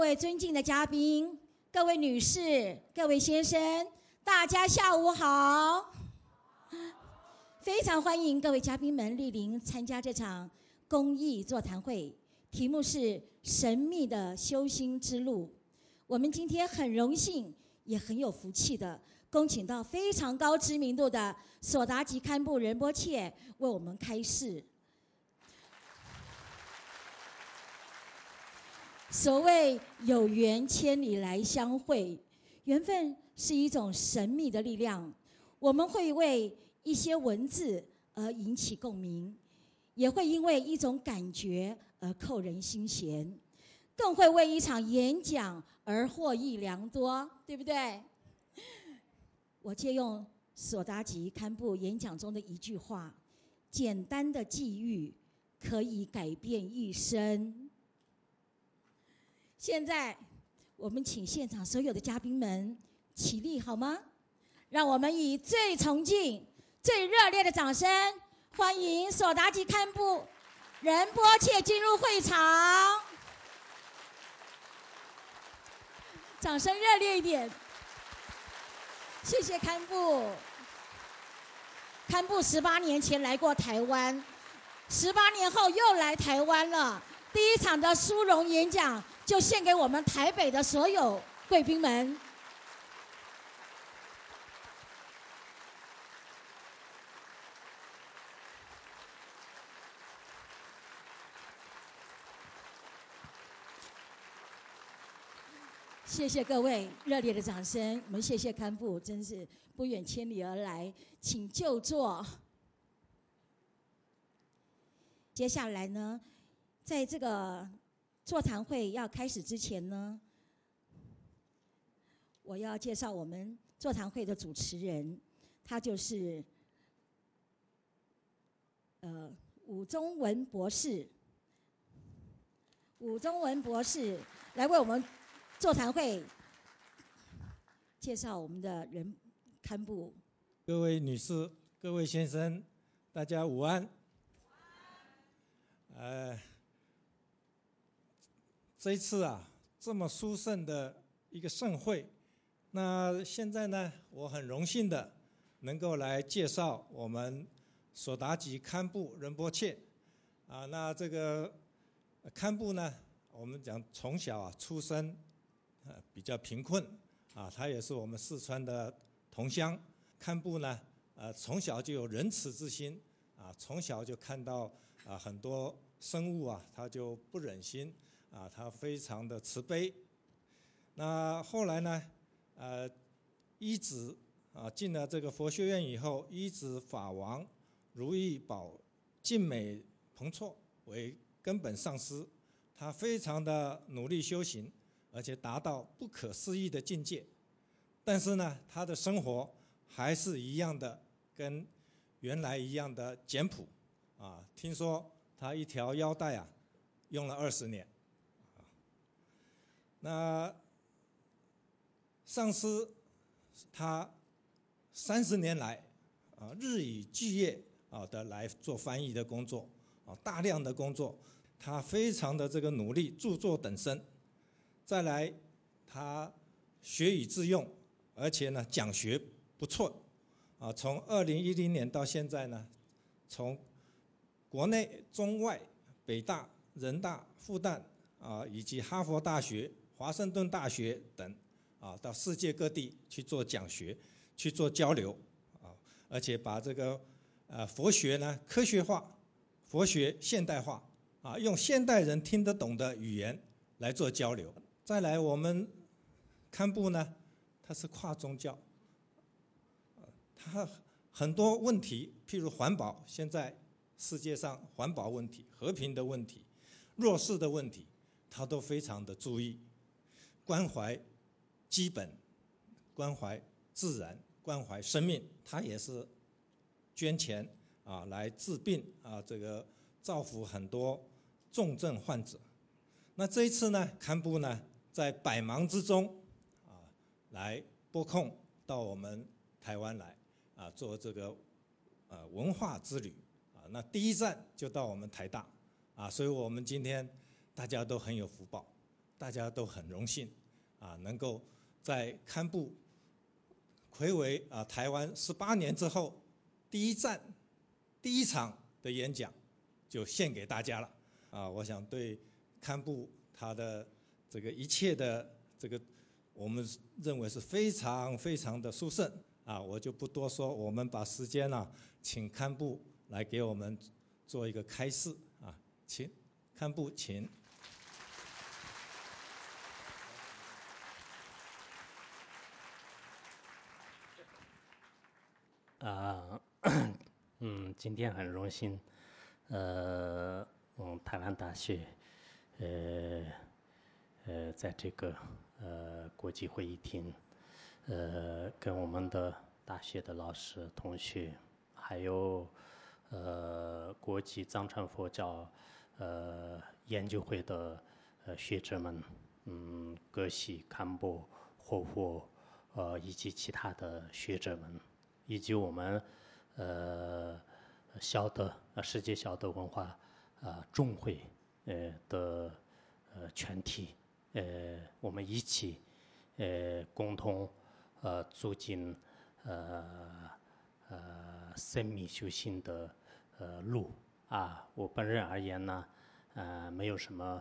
各位尊敬的嘉宾，各位女士、各位先生，大家下午好！非常欢迎各位嘉宾们莅临参加这场公益座谈会，题目是“神秘的修心之路”。我们今天很荣幸，也很有福气的，恭请到非常高知名度的索达吉堪布仁波切为我们开示。所谓有缘千里来相会，缘分是一种神秘的力量。我们会为一些文字而引起共鸣，也会因为一种感觉而扣人心弦，更会为一场演讲而获益良多，对不对？我借用索达吉堪布演讲中的一句话：“简单的际遇可以改变一生。”现在，我们请现场所有的嘉宾们起立好吗？让我们以最崇敬、最热烈的掌声，欢迎索达吉堪布仁波切进入会场。掌声热烈一点！谢谢堪布。堪布十八年前来过台湾，十八年后又来台湾了。第一场的殊荣演讲。就献给我们台北的所有贵宾们。谢谢各位热烈的掌声，我们谢谢堪布，真是不远千里而来，请就坐。接下来呢，在这个。座谈会要开始之前呢，我要介绍我们座谈会的主持人，他就是呃武宗文博士。武宗文博士来为我们座谈会介绍我们的人刊部。各位女士、各位先生，大家午安。呃。这一次啊，这么殊胜的一个盛会，那现在呢，我很荣幸的能够来介绍我们索达吉堪布仁波切，啊，那这个堪布呢，我们讲从小啊出生，呃比较贫困，啊，他也是我们四川的同乡。堪布呢，呃从小就有仁慈之心，啊，从小就看到啊很多生物啊，他就不忍心。啊，他非常的慈悲。那后来呢？呃，一子啊进了这个佛学院以后，一子法王如意宝静美彭措为根本上师，他非常的努力修行，而且达到不可思议的境界。但是呢，他的生活还是一样的，跟原来一样的简朴。啊，听说他一条腰带啊，用了二十年。那上司他三十年来啊日以继夜啊的来做翻译的工作啊大量的工作，他非常的这个努力著作等身，再来他学以致用，而且呢讲学不错啊从二零一零年到现在呢，从国内中外北大、人大、复旦啊以及哈佛大学。华盛顿大学等，啊，到世界各地去做讲学，去做交流，啊，而且把这个，呃，佛学呢科学化，佛学现代化，啊，用现代人听得懂的语言来做交流。再来，我们堪布呢，它是跨宗教，它很多问题，譬如环保，现在世界上环保问题、和平的问题、弱势的问题，他都非常的注意。关怀基本，关怀自然，关怀生命，他也是捐钱啊来治病啊，这个造福很多重症患者。那这一次呢，堪布呢在百忙之中啊来拨空到我们台湾来啊做这个呃文化之旅啊。那第一站就到我们台大啊，所以我们今天大家都很有福报。大家都很荣幸啊，能够在堪布魁为啊台湾十八年之后第一站第一场的演讲就献给大家了啊！我想对堪布他的这个一切的这个，我们认为是非常非常的殊胜啊！我就不多说，我们把时间呢，请堪布来给我们做一个开示啊，请堪布，请。啊，嗯，今天很荣幸，呃，嗯，台湾大学，呃，呃，在这个呃国际会议厅，呃，跟我们的大学的老师、同学，还有呃国际藏传佛教呃研究会的呃学者们，嗯，格西、堪布、活佛，呃，以及其他的学者们。以及我们呃小的呃世界小的文化啊众会呃的呃全体呃我们一起呃共同呃促进呃呃生命修行的呃路啊我本人而言呢呃没有什么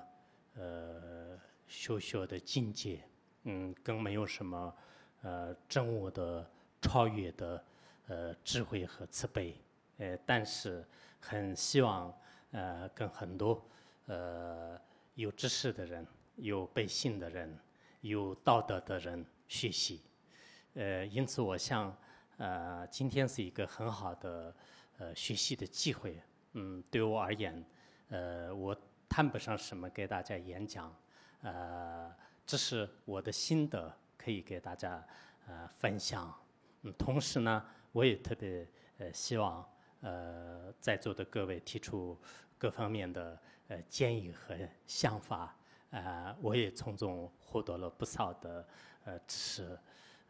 呃修学的境界嗯更没有什么呃真我的超越的。呃，智慧和慈悲，呃，但是很希望呃跟很多呃有知识的人、有背信的人、有道德的人学习，呃，因此我想呃今天是一个很好的呃学习的机会，嗯，对我而言，呃，我谈不上什么给大家演讲，呃，这是我的心得，可以给大家呃分享，嗯，同时呢。我也特别呃希望呃在座的各位提出各方面的呃建议和想法，啊，我也从中获得了不少的呃支持。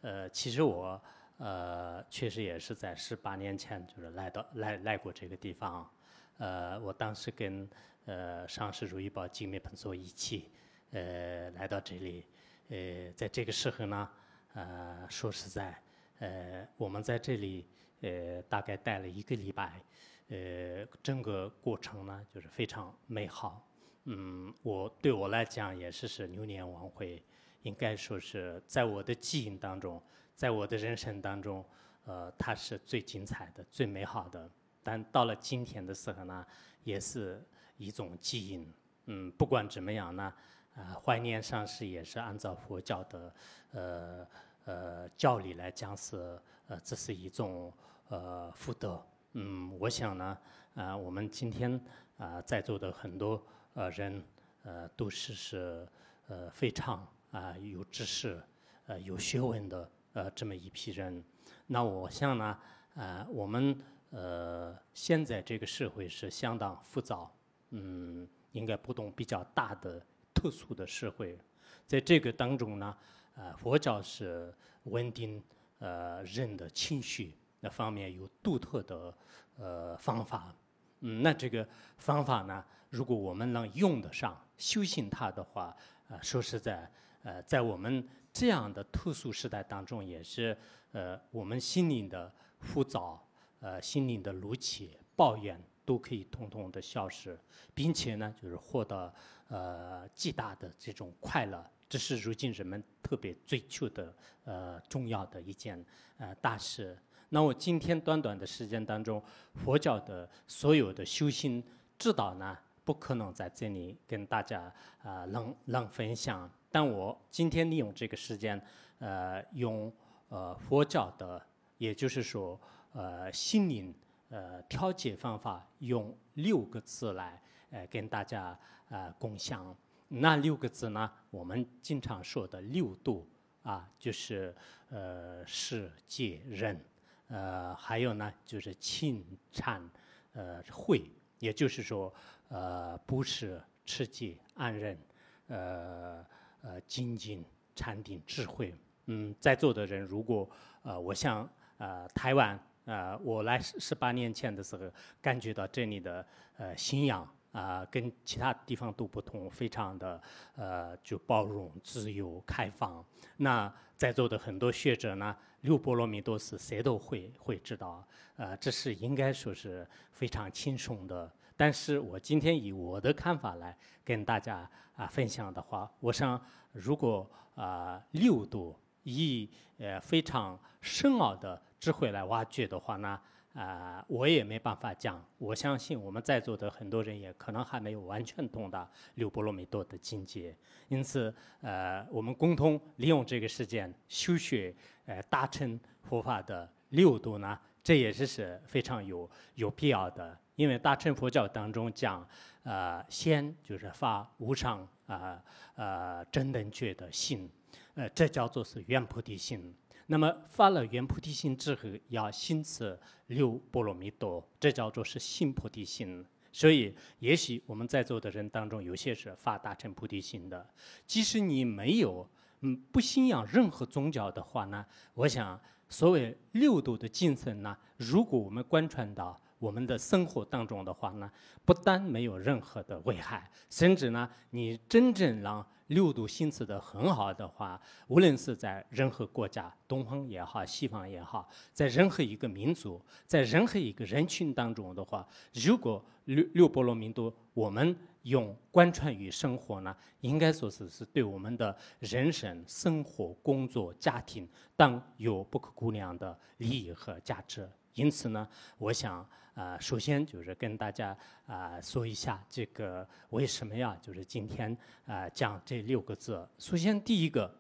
呃，其实我呃确实也是在十八年前就是来到来来过这个地方，呃，我当时跟呃上市如意宝精密喷座一起呃来到这里，呃，在这个时候呢，呃，说实在。呃，我们在这里呃大概待了一个礼拜，呃，整个过程呢就是非常美好。嗯，我对我来讲也是是牛年晚会，应该说是在我的记忆当中，在我的人生当中，呃，它是最精彩的、最美好的。但到了今天的时候呢，也是一种记忆。嗯，不管怎么样呢，啊，怀念上是也是按照佛教的，呃。呃，教理来讲是，呃，这是一种呃福德。嗯，我想呢，啊，我们今天啊在座的很多呃人，呃，都是是呃非常啊有知识、呃有学问的呃这么一批人。那我想呢，啊，我们呃现在这个社会是相当浮躁，嗯，应该波动比较大的特殊的社会，在这个当中呢。啊，佛教是稳定呃人的情绪那方面有独特的呃方法，嗯，那这个方法呢，如果我们能用得上修行它的话，啊，说实在，呃，在我们这样的特殊时代当中，也是呃我们心灵的浮躁，呃心灵的怒气、抱怨都可以统统的消失，并且呢，就是获得呃极大的这种快乐。这是如今人们特别追求的呃重要的一件呃大事。那我今天短短的时间当中，佛教的所有的修行指导呢，不可能在这里跟大家啊能能分享。但我今天利用这个时间，呃，用呃佛教的，也就是说呃心灵呃调节方法，用六个字来呃跟大家啊共享。那六个字呢？我们经常说的六度啊，就是呃世界人，呃还有呢就是清禅呃慧，也就是说呃不是持戒安忍，呃呃精进禅定智慧。嗯，在座的人如果呃我想呃台湾呃我来十八年前的时候感觉到这里的呃信仰啊，跟其他地方都不同，非常的呃就包容、自由、开放。那在座的很多学者呢，六波罗蜜多是谁都会会知道，呃，这是应该说是非常轻松的。但是我今天以我的看法来跟大家啊分享的话，我想如果啊六度以呃非常深奥的智慧来挖掘的话呢。啊，我也没办法讲。我相信我们在座的很多人也可能还没有完全懂得六波罗蜜多的境界。因此，呃，我们共同利用这个时间修学，呃，大乘佛法的六度呢，这也是是非常有有必要的。因为大乘佛教当中讲，呃，先就是发无上啊呃真等觉的心，呃，这叫做是圆菩提心。那么发了圆菩提心之后，要心持六波罗蜜多，这叫做是心菩提心。所以，也许我们在座的人当中，有些是发大乘菩提心的。即使你没有，嗯，不信仰任何宗教的话呢，我想，所谓六度的精神呢，如果我们贯穿到我们的生活当中的话呢，不但没有任何的危害，甚至呢，你真正让。六度心持的很好的话，无论是在任何国家，东方也好，西方也好，在任何一个民族，在任何一个人群当中的话，如果六六波罗蜜多，我们用贯穿于生活呢，应该说是是对我们的人生、生活、工作、家庭，当有不可估量的利益和价值。因此呢，我想。啊，首先就是跟大家啊说一下这个为什么呀？就是今天啊讲这六个字。首先第一个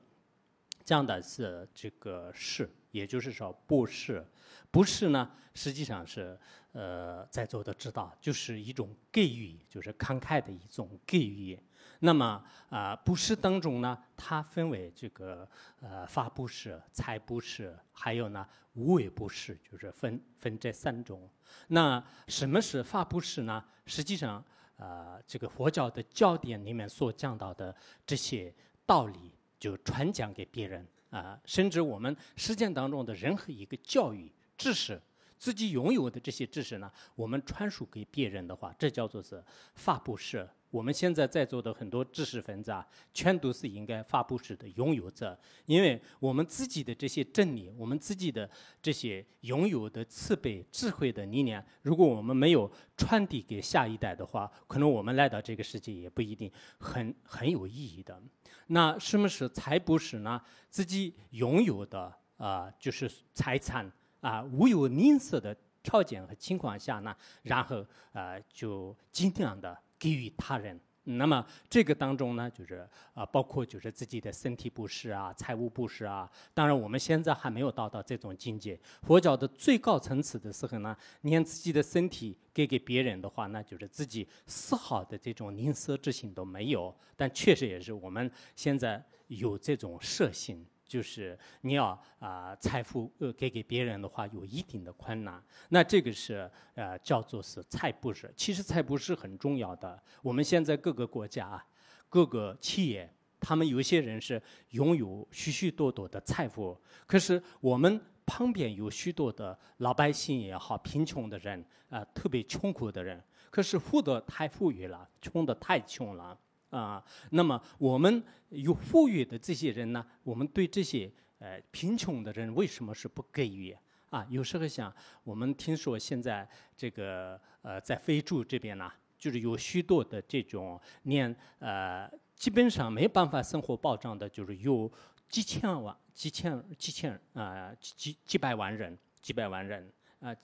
讲的是这个是，也就是说不是，不是呢，实际上是呃在座的知道，就是一种给予，就是慷慨的一种给予。那么啊，布施当中呢，它分为这个呃法布施、财布施，还有呢无为布施，就是分分这三种。那什么是法布施呢？实际上，呃，这个佛教的教典里面所讲到的这些道理，就传讲给别人啊，甚至我们实践当中的任何一个教育知识，自己拥有的这些知识呢，我们传输给别人的话，这叫做是发布式。我们现在在座的很多知识分子啊，全都是应该发布式的拥有者，因为我们自己的这些真理，我们自己的这些拥有的慈悲智慧的理念，如果我们没有传递给下一代的话，可能我们来到这个世界也不一定很很有意义的。那什么是财布施呢？自己拥有的啊，就是财产啊，无有吝啬的条件和情况下呢，然后啊，就尽量的。给予他人，那么这个当中呢，就是啊，包括就是自己的身体布施啊，财务布施啊。当然，我们现在还没有到到这种境界。佛教的最高层次的时候呢，连自己的身体给给别人的话，那就是自己丝毫的这种吝啬之心都没有。但确实也是我们现在有这种摄心。就是你要啊，财富呃给给别人的话，有一定的困难。那这个是呃叫做是财布施。其实财布施很重要的。我们现在各个国家，各个企业，他们有些人是拥有许许多多的财富，可是我们旁边有许多的老百姓也好，贫穷的人啊，特别穷苦的人，可是富的太富裕了，穷的太穷了。啊，那么我们有富裕的这些人呢？我们对这些呃贫穷的人为什么是不给予啊？有时候想，我们听说现在这个呃在非洲这边呢，就是有许多的这种连呃基本上没办法生活保障的，就是有几千万、几千、几千啊几几几百万人、几百万人啊。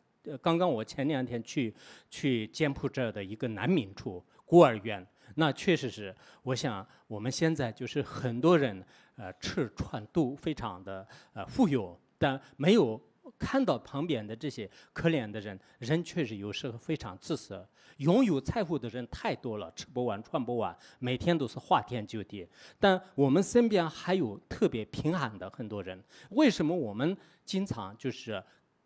刚刚我前两天去去柬埔寨的一个难民处孤儿院。那确实是，我想我们现在就是很多人，呃，吃穿都非常的呃富有，但没有看到旁边的这些可怜的人，人确实有时候非常自私。拥有财富的人太多了，吃不完穿不完，每天都是花天酒地。但我们身边还有特别贫寒的很多人，为什么我们经常就是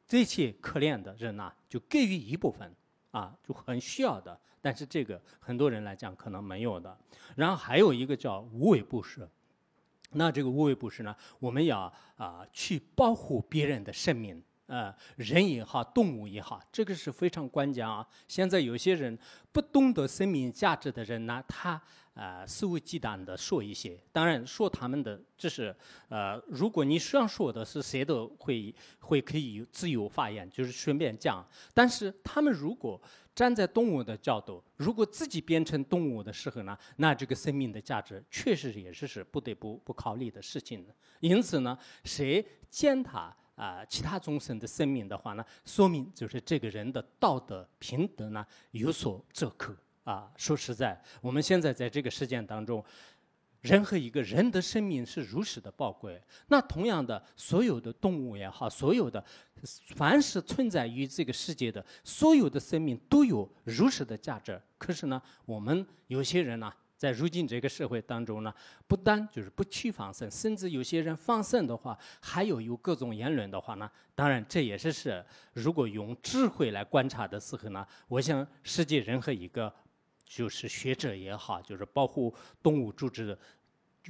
这些可怜的人呢，就给予一部分？啊，就很需要的，但是这个很多人来讲可能没有的。然后还有一个叫无为布施，那这个无为布施呢，我们要啊去保护别人的生命呃，人也好，动物也好，这个是非常关键啊。现在有些人不懂得生命价值的人呢，他呃肆无忌惮的说一些，当然说他们的这是呃，如果你想说的是谁都会会可以自由发言，就是顺便讲。但是他们如果站在动物的角度，如果自己变成动物的时候呢，那这个生命的价值确实也是是不得不不考虑的事情。因此呢，谁践踏啊其他众生的生命的话呢，说明就是这个人的道德品德呢有所折扣啊。说实在，我们现在在这个事件当中。任何一个人的生命是如此的宝贵，那同样的，所有的动物也好，所有的凡是存在于这个世界的所有的生命都有如此的价值。可是呢，我们有些人呢，在如今这个社会当中呢，不单就是不去放生，甚至有些人放生的话，还有有各种言论的话呢，当然这也是是如果用智慧来观察的时候呢，我想世界任何一个。就是学者也好，就是保护动物组织的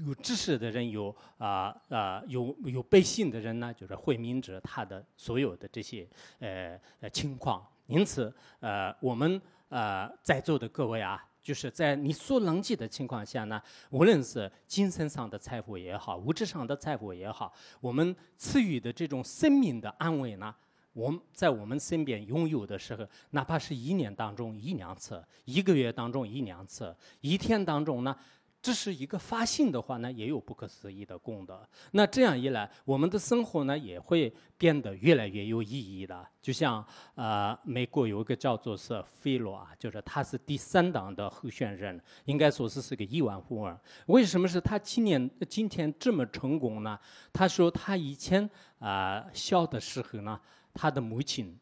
有知识的人，有啊啊有有背信的人呢，就是会明知他的所有的这些呃呃情况。因此，呃，我们呃在座的各位啊，就是在你所能及的情况下呢，无论是精神上的财富也好，物质上的财富也好，我们赐予的这种生命的安慰呢。我们在我们身边拥有的时候，哪怕是一年当中一两次，一个月当中一两次，一天当中呢，这是一个发信的话呢，也有不可思议的功德。那这样一来，我们的生活呢也会变得越来越有意义的。就像呃，美国有一个叫做是菲罗啊，就是他是第三党的候选人，应该说是是个亿万富翁。为什么是他今年今天这么成功呢？他说他以前啊小的时候呢。他的母亲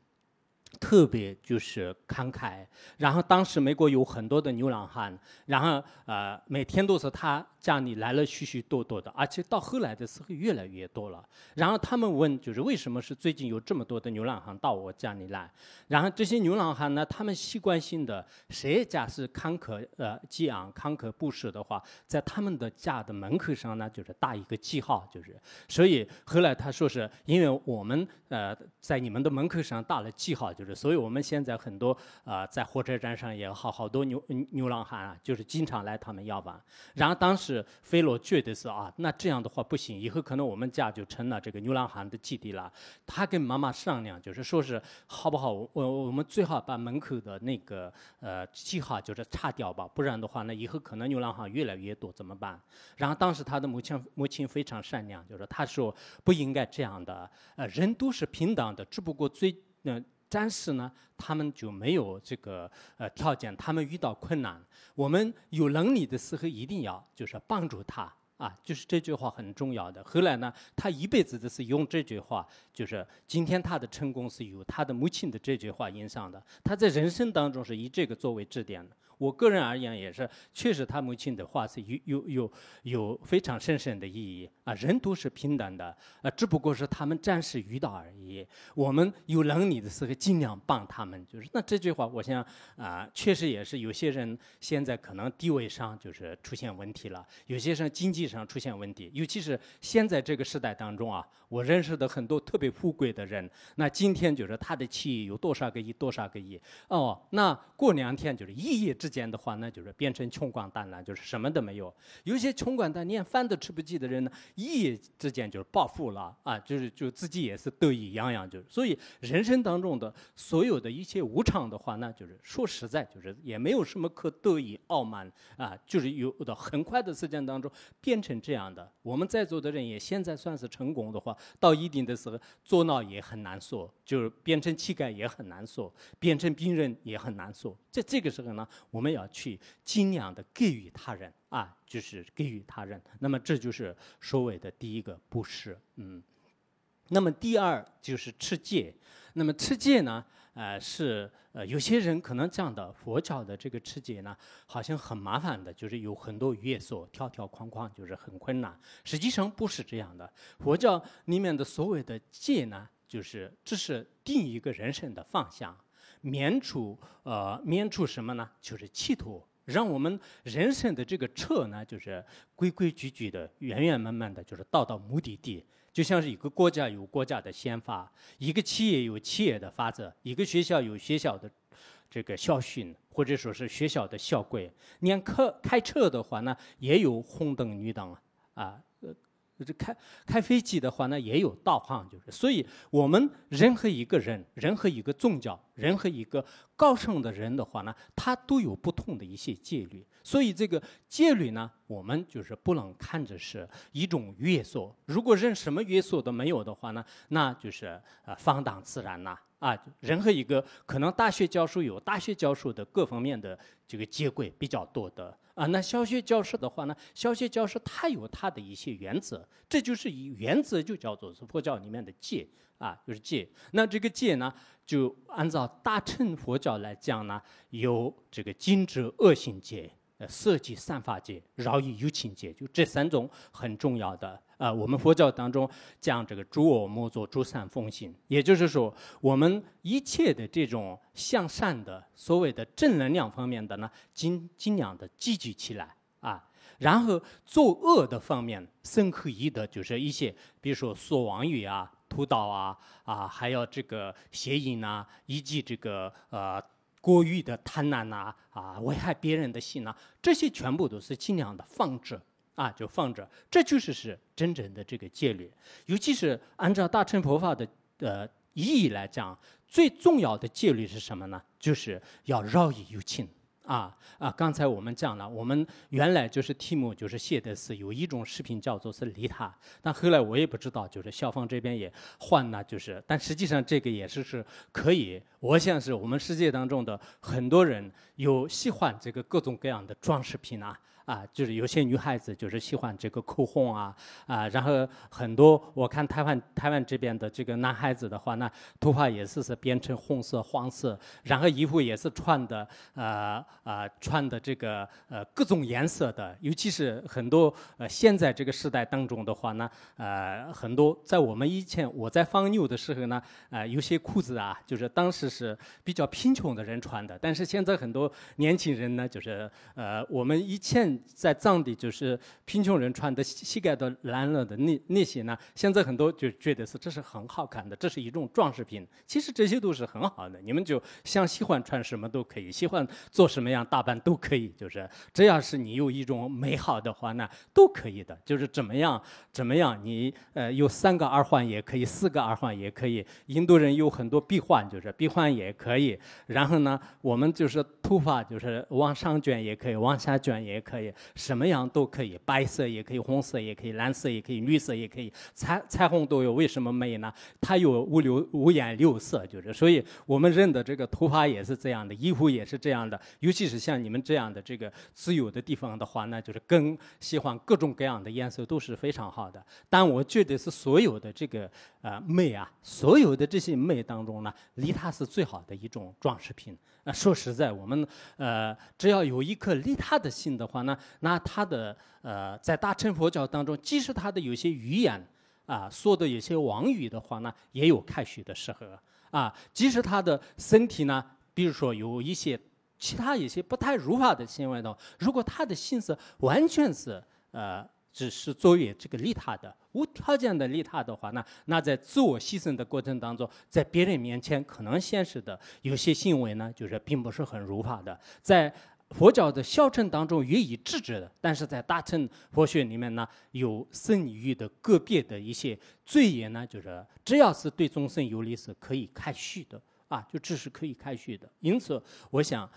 特别就是慷慨，然后当时美国有很多的牛郎汉，然后呃每天都是他。家里来了许许多多的，而且到后来的时候越来越多了。然后他们问，就是为什么是最近有这么多的流浪汉到我家里来？然后这些流浪汉呢，他们习惯性的，谁家是慷慨呃激昂、慷慨不舍的话，在他们的家的门口上呢，就是打一个记号，就是。所以后来他说是因为我们呃在你们的门口上打了记号，就是所以我们现在很多啊在火车站上也好，好多牛牛郎汉啊，就是经常来他们要饭。然后当时。菲罗觉得是啊，那这样的话不行，以后可能我们家就成了这个牛郎汉的基地了。他跟妈妈商量，就是说是好不好？我我们最好把门口的那个呃记号就是擦掉吧，不然的话呢，以后可能牛郎汉越来越多，怎么办？然后当时他的母亲母亲非常善良，就是他说不应该这样的，呃，人都是平等的，只不过最嗯。但是呢，他们就没有这个呃条件，他们遇到困难，我们有能力的时候一定要就是帮助他啊，就是这句话很重要的。后来呢，他一辈子都是用这句话，就是今天他的成功是由他的母亲的这句话影响的，他在人生当中是以这个作为支点的。我个人而言也是，确实他母亲的话是有有有有非常深深的意义啊。人都是平等的啊，只不过是他们暂时遇到而已。我们有能力的时候尽量帮他们，就是那这句话，我想啊，确实也是有些人现在可能地位上就是出现问题了，有些人经济上出现问题，尤其是现在这个时代当中啊，我认识的很多特别富贵的人，那今天就是他的企业有多少个亿，多少个亿哦，那过两天就是一夜之。之间的话，那就是变成穷光蛋了，就是什么都没有。有些穷光蛋连饭都吃不起的人呢，一夜之间就是暴富了啊，就是就自己也是得意洋洋，就是。所以人生当中的所有的一切无常的话，那就是说实在，就是也没有什么可得意傲慢啊，就是有的很快的时间当中变成这样的。我们在座的人也现在算是成功的话，到一定的时候做闹也很难说，就是变成乞丐也很难说，变成病人也很难说。在这个时候呢。我们要去尽量的给予他人啊，就是给予他人。那么这就是所谓的第一个布施，嗯。那么第二就是持戒。那么持戒呢，呃，是呃有些人可能讲的佛教的这个持戒呢，好像很麻烦的，就是有很多约束，条条框框，就是很困难。实际上不是这样的。佛教里面的所谓的戒呢，就是这是定一个人生的方向。免除呃，免除什么呢？就是企图让我们人生的这个车呢，就是规规矩矩的、圆圆满满的，就是到到目的地。就像是一个国家有国家的宪法，一个企业有企业的法则，一个学校有学校的这个校训，或者说是学校的校规。连开开车的话呢，也有红灯绿灯啊。就是开开飞机的话呢，也有导航，就是，所以我们任何一个人，任何一个宗教，任何一个高尚的人的话呢，他都有不同的一些戒律。所以这个戒律呢，我们就是不能看着是一种约束。如果人什么约束都没有的话呢，那就是呃放荡自然呐。啊，任何一个可能大学教授有大学教授的各方面的这个接轨比较多的。啊，那消学教师的话呢？消学教师他有他的一些原则，这就是以原则就叫做是佛教里面的戒啊，就是戒。那这个戒呢，就按照大乘佛教来讲呢，有这个禁止恶行戒。呃，色即散发戒、饶益有情戒，就这三种很重要的啊。我们佛教当中讲这个诸恶莫作，诸善奉行，也就是说，我们一切的这种向善的所谓的正能量方面的呢，尽尽量的积聚起来啊。然后作恶的方面，深刻意的就是一些，比如说说妄语啊、屠刀啊啊，还有这个邪淫呐，以及这个呃。过于的贪婪呐，啊，危害别人的心呐，这些全部都是尽量的放置啊，就放着，这就是是真正的这个戒律。尤其是按照大乘佛法的呃意义来讲，最重要的戒律是什么呢？就是要饶益有情。啊啊！刚才我们讲了，我们原来就是题目就是写的是有一种食品叫做是利他，但后来我也不知道，就是校方这边也换了，就是，但实际上这个也是是可以。我想是我们世界当中的很多人有喜欢这个各种各样的装饰品啊。啊，就是有些女孩子就是喜欢这个口红啊，啊，然后很多我看台湾台湾这边的这个男孩子的话呢，头发也是是变成红色、黄色，然后衣服也是穿的，呃呃，穿的这个呃各种颜色的，尤其是很多呃现在这个时代当中的话呢，呃很多在我们以前我在放牛的时候呢，呃有些裤子啊，就是当时是比较贫穷的人穿的，但是现在很多年轻人呢，就是呃我们以前。在藏地就是贫穷人穿的膝盖都烂了的那那些呢，现在很多就觉得是这是很好看的，这是一种装饰品。其实这些都是很好的，你们就想喜欢穿什么都可以，喜欢做什么样打扮都可以，就是只要是你有一种美好的话呢，都可以的。就是怎么样怎么样，你呃有三个耳环也可以，四个耳环也可以。印度人有很多鼻环，就是鼻环也可以。然后呢，我们就是头发就是往上卷也可以，往下卷也可以。什么样都可以，白色也可以，红色也可以，蓝色也可以，绿色也可以，彩彩虹都有。为什么美呢？它有五六五颜六色，就是。所以我们人的这个头发也是这样的，衣服也是这样的。尤其是像你们这样的这个自由的地方的话呢，就是更喜欢各种各样的颜色，都是非常好的。但我觉得是所有的这个呃美啊，所有的这些美当中呢，利他是最好的一种装饰品。那说实在，我们呃只要有一颗利他的心的话呢。那他的呃，在大乘佛教当中，即使他的有些语言啊，说的有些妄语的话呢，也有开许的时候啊。即使他的身体呢，比如说有一些其他一些不太如法的行为的，如果他的心思完全是呃，只是作为这个利他的、无条件的利他的话呢，那在自我牺牲的过程当中，在别人面前可能显示的有些行为呢，就是并不是很如法的，在。佛教的小乘当中予以制止的，但是在大乘佛学里面呢，有僧侣的个别的一些罪业呢，就是只要是对众生有利是可以开序的啊，就这是可以开序的。因此，我想。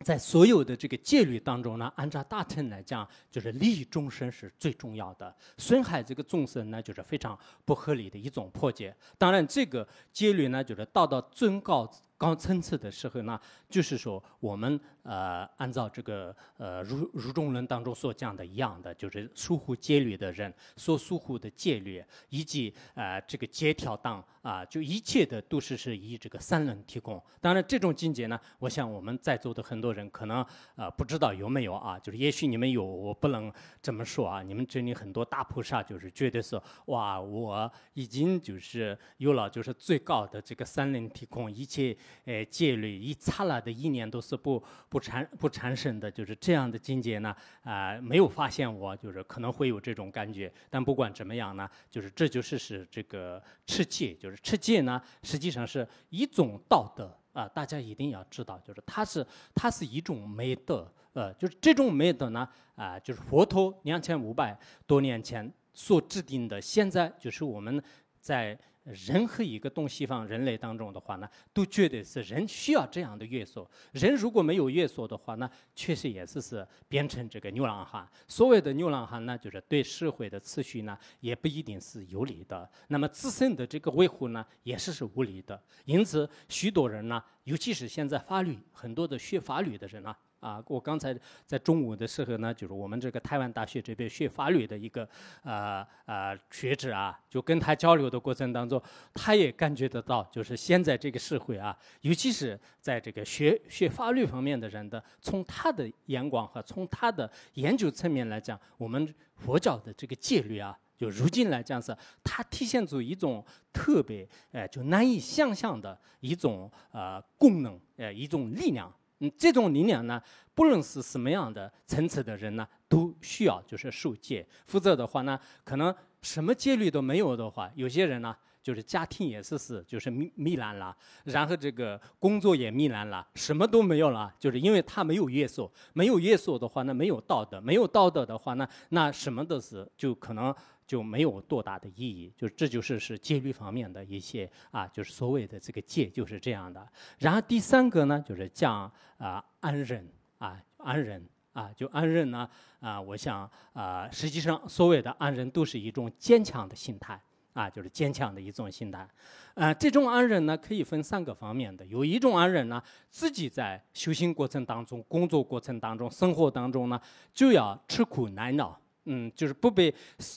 在所有的这个戒律当中呢，按照大乘来讲，就是利益众生是最重要的，损害这个众生呢，就是非常不合理的一种破解。当然，这个戒律呢，就是道道尊告高层次的时候呢，就是说我们呃，按照这个呃如如中论当中所讲的一样的，就是疏忽戒律的人所疏忽的戒律，以及呃这个戒条当。啊，就一切的都是是以这个三轮提供。当然，这种境界呢，我想我们在座的很多人可能呃不知道有没有啊。就是也许你们有，我不能这么说啊。你们这里很多大菩萨就是觉得说，哇，我已经就是有了就是最高的这个三轮提供，一切呃戒律一刹那的一年都是不不产不产生的，就是这样的境界呢啊、没有发现我就是可能会有这种感觉，但不管怎么样呢，就是这就是是这个持戒，就是持戒呢实际上是一种道德啊、大家一定要知道，就是它是它是一种美德，呃，就是这种美德呢啊、就是佛陀两千五百多年前所制定的，现在就是我们在任何一个东西方人类当中的话呢，都觉得是人需要这样的约束。人如果没有约束的话呢，确实也是是变成这个流浪汉。所谓的流浪汉呢，就是对社会的秩序呢，也不一定是有利的。那么自身的这个维护呢，也是是无利的。因此，许多人呢，尤其是现在法律很多的学法律的人呢、啊，我刚才在中午的时候呢，就是我们这个台湾大学这边学法律的一个呃呃学者啊，就跟他交流的过程当中，他也感觉得到，就是现在这个社会啊，尤其是在这个学学法律方面的人的，从他的眼光和从他的研究层面来讲，我们佛教的这个戒律啊。就如今来讲是，它体现出一种特别，呃，就难以想象的一种呃功能，呃，一种力量。嗯，这种力量呢，不论是什么样的层次的人呢，都需要就是受戒，否则的话呢，可能什么戒律都没有的话，有些人呢，就是家庭也是是就是糜糜烂了，然后这个工作也糜烂了，什么都没有了，就是因为他没有约束，没有约束的话呢，没有道德，没有道德的话呢，那什么都是就可能。就没有多大的意义，就这就是是戒律方面的一些啊，就是所谓的这个戒就是这样的。然后第三个呢，就是讲啊安忍啊安忍啊，就安忍呢啊，我想啊，实际上所谓的安忍都是一种坚强的心态啊，就是坚强的一种心态。啊，这种安忍呢可以分三个方面的，有一种安忍呢，自己在修行过程当中、工作过程当中、生活当中呢，就要吃苦耐劳。嗯，就是不被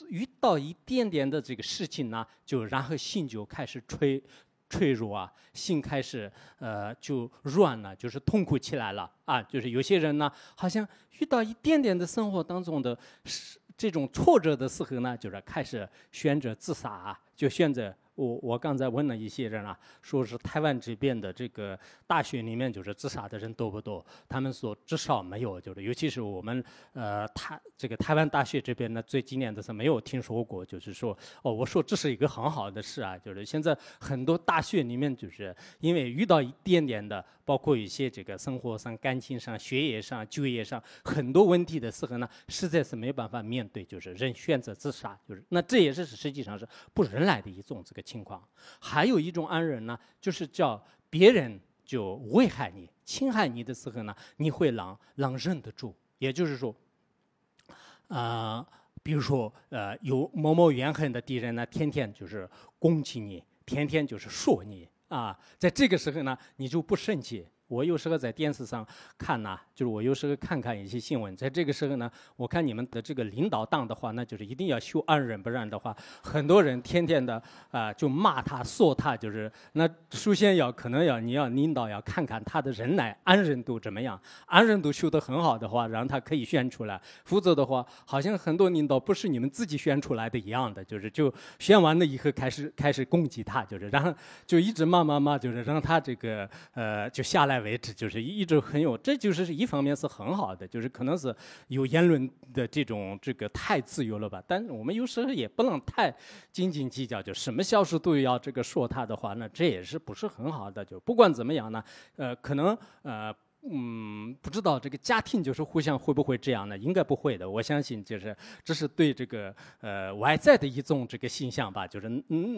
遇到一点点的这个事情呢，就然后心就开始脆脆弱啊，心开始呃就软了，就是痛苦起来了啊。就是有些人呢，好像遇到一点点的生活当中的这种挫折的时候呢，就是开始选择自杀啊，就选择。我我刚才问了一些人啊，说是台湾这边的这个大学里面就是自杀的人多不多？他们说至少没有，就是尤其是我们呃台这个台湾大学这边呢，最今年的是没有听说过，就是说哦，我说这是一个很好的事啊，就是现在很多大学里面就是因为遇到一点点的，包括一些这个生活上、感情上、学业上、就业上很多问题的时候呢，实在是没办法面对，就是人选择自杀，就是那这也是实际上是不人来的一种这个。情况，还有一种安忍呢，就是叫别人就危害你、侵害你的时候呢，你会能能忍得住。也就是说，啊、呃，比如说呃，有某某怨恨的敌人呢，天天就是攻击你，天天就是说你啊，在这个时候呢，你就不生气。我有时候在电视上看呐、就是我有时候看看一些新闻，在这个时候呢，我看你们的这个领导党的话，那就是一定要修安忍，不然的话，很多人天天的啊、就骂他、说他，就是那首先要可能要你要领导要看看他的人来安忍度怎么样，安人度修得很好的话，然后他可以选出来，否则的话，好像很多领导不是你们自己选出来的一样的，就是就选完了以后开始开始攻击他，就是然后就一直骂骂骂，就是让他这个呃就下来。为止，就是一直很有，这就是一方面是很好的，就是可能是有言论的这种这个太自由了吧。但是我们有时候也不能太斤斤计较，就什么小事都要这个说他的话，那这也是不是很好的。就不管怎么样呢，呃，可能呃。嗯，不知道这个家庭就是互相会不会这样呢？应该不会的。我相信就是这是对这个呃外在的一种这个现象吧。就是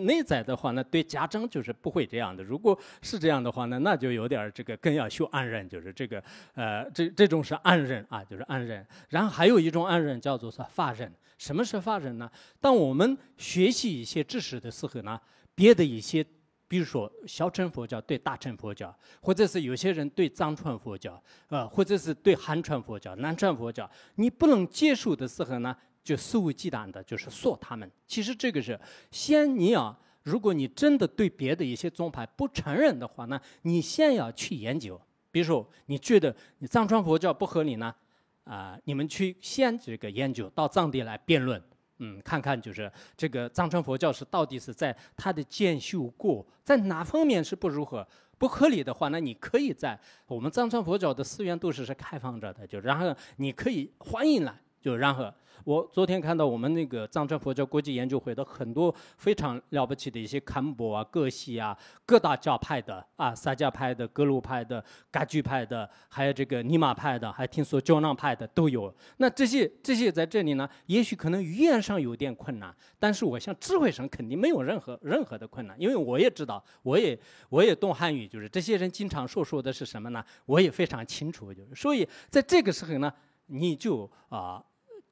内在的话呢，对家长就是不会这样的。如果是这样的话呢，那就有点这个更要修安忍，就是这个呃这这种是安忍啊，就是安忍。然后还有一种安忍叫做是法忍。什么是法忍呢？当我们学习一些知识的时候呢，别的一些。比如说小乘佛教对大乘佛教，或者是有些人对藏传佛教，呃，或者是对汉传佛教、南传佛教，你不能接受的时候呢，就肆无忌惮的，就是说他们。其实这个是先你要，如果你真的对别的一些宗派不承认的话呢，你先要去研究。比如说你觉得你藏传佛教不合理呢，啊、你们去先这个研究，到藏地来辩论。嗯，看看就是这个藏传佛教是到底是在它的建修过，在哪方面是不如何，不合理的话，那你可以在我们藏传佛教的寺院都是是开放着的，就然后你可以欢迎来，就然后。我昨天看到我们那个藏传佛教国际研究会的很多非常了不起的一些堪布啊、各系啊、各大教派的啊、萨迦派的、格鲁派的、噶举派的，还有这个尼玛派的，还听说胶囊派的都有。那这些这些在这里呢，也许可能语言上有点困难，但是我想智慧上肯定没有任何任何的困难，因为我也知道，我也我也懂汉语，就是这些人经常说说的是什么呢？我也非常清楚，就是所以在这个时候呢，你就啊。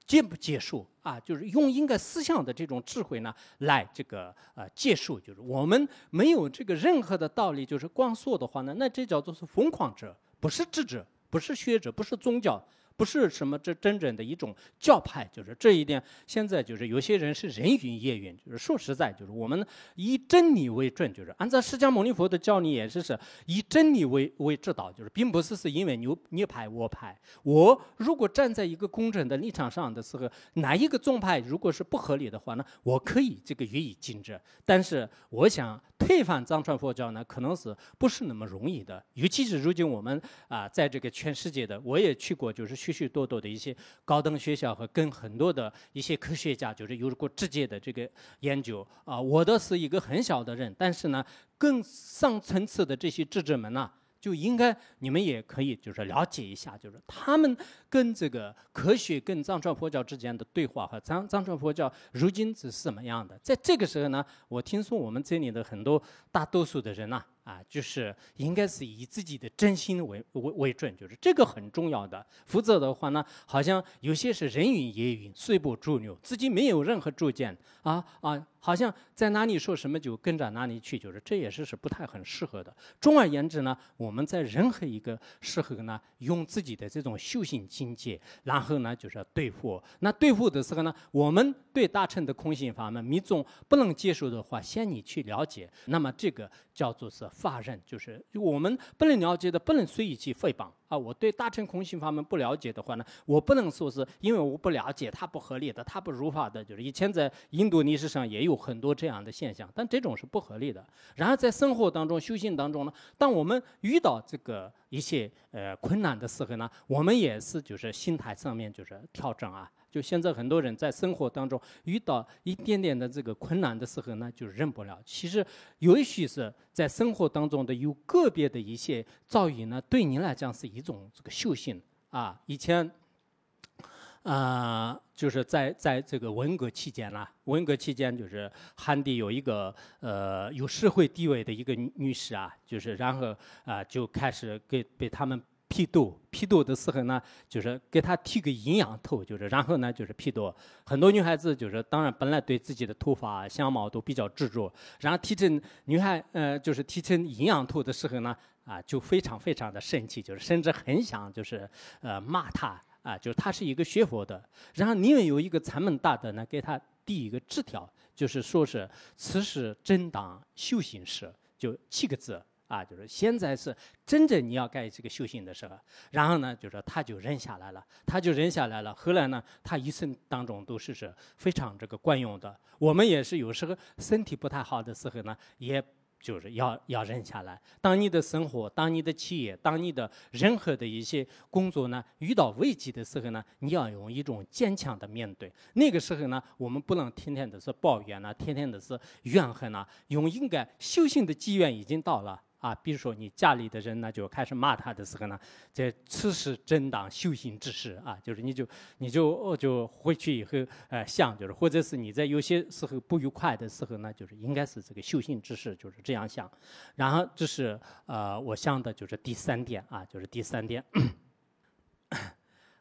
接不接受啊？就是用一个思想的这种智慧呢，来这个呃接受。就是我们没有这个任何的道理，就是光说的话呢，那这叫做是疯狂者，不是智者，不是学者，不是宗教。不是什么这真正的一种教派，就是这一点。现在就是有些人是人云亦云，就是说实在，就是我们以真理为准，就是按照释迦牟尼佛的教理也是是以真理为为指导，就是并不是是因为你你派我派。我如果站在一个公正的立场上的时候，哪一个宗派如果是不合理的话呢，我可以这个予以禁止。但是我想推翻藏传佛教呢，可能是不是那么容易的。尤其是如今我们啊，在这个全世界的，我也去过，就是。许许多多的一些高等学校和跟很多的一些科学家，就是有过直接的这个研究啊。我的是一个很小的人，但是呢，更上层次的这些智者们呢，就应该你们也可以就是了解一下，就是他们跟这个科学跟藏传佛教之间的对话和藏藏传佛教如今是什么样的。在这个时候呢，我听说我们这里的很多大多数的人呢。啊就是应该是以自己的真心为为为准，就是这个很重要的。否则的话呢，好像有些是人云亦云、随波逐流，自己没有任何主见啊啊，好像在哪里说什么就跟着哪里去，就是这也是是不太很适合的。总而言之呢，我们在任何一个时候呢，用自己的这种修行境界，然后呢就是要对付。那对付的时候呢，我们对大乘的空性法门密宗不能接受的话，先你去了解，那么这个叫做是。法人就是我们不能了解的，不能随意去诽谤啊！我对大乘空性法门不了解的话呢，我不能说是因为我不了解，它不合理的，它不如法的。就是以前在印度历史上也有很多这样的现象，但这种是不合理的。然而在生活当中、修行当中呢，当我们遇到这个一些呃困难的时候呢，我们也是就是心态上面就是调整啊。就现在很多人在生活当中遇到一点点的这个困难的时候呢，就忍不了。其实，也许是在生活当中的有个别的一些遭遇呢，对你来讲是一种这个修行啊。以前，啊，就是在在这个文革期间啦，文革期间就是汉地有一个呃有社会地位的一个女士啊，就是然后啊就开始给被他们。批斗批斗的时候呢，就是给他剃个营养头，就是然后呢就是批斗。很多女孩子就是当然本来对自己的头发相貌都比较执着，然后剃成女孩呃就是剃成营养头的时候呢啊就非常非常的生气，就是甚至很想就是呃骂他啊，就是他是一个学佛的，然后你们有一个禅门大德呢给他递一个纸条，就是说是此时正当修行时，就七个字。啊，就是现在是真正你要干这个修行的时候，然后呢，就说他就忍下来了，他就忍下来了。后来呢，他一生当中都是是非常这个惯用的。我们也是有时候身体不太好的时候呢，也就是要要忍下来。当你的生活、当你的企业、当你的任何的一些工作呢遇到危机的时候呢，你要用一种坚强的面对。那个时候呢，我们不能天天的是抱怨呐，天天的是怨恨呐，用应该修行的机缘已经到了。啊，比如说你家里的人呢，就开始骂他的时候呢，这此时正当修行之时啊，就是你就你就就回去以后，呃，想就是，或者是你在有些时候不愉快的时候呢，就是应该是这个修行之时，就是这样想。然后这是呃，我想的就是第三点啊，就是第三点。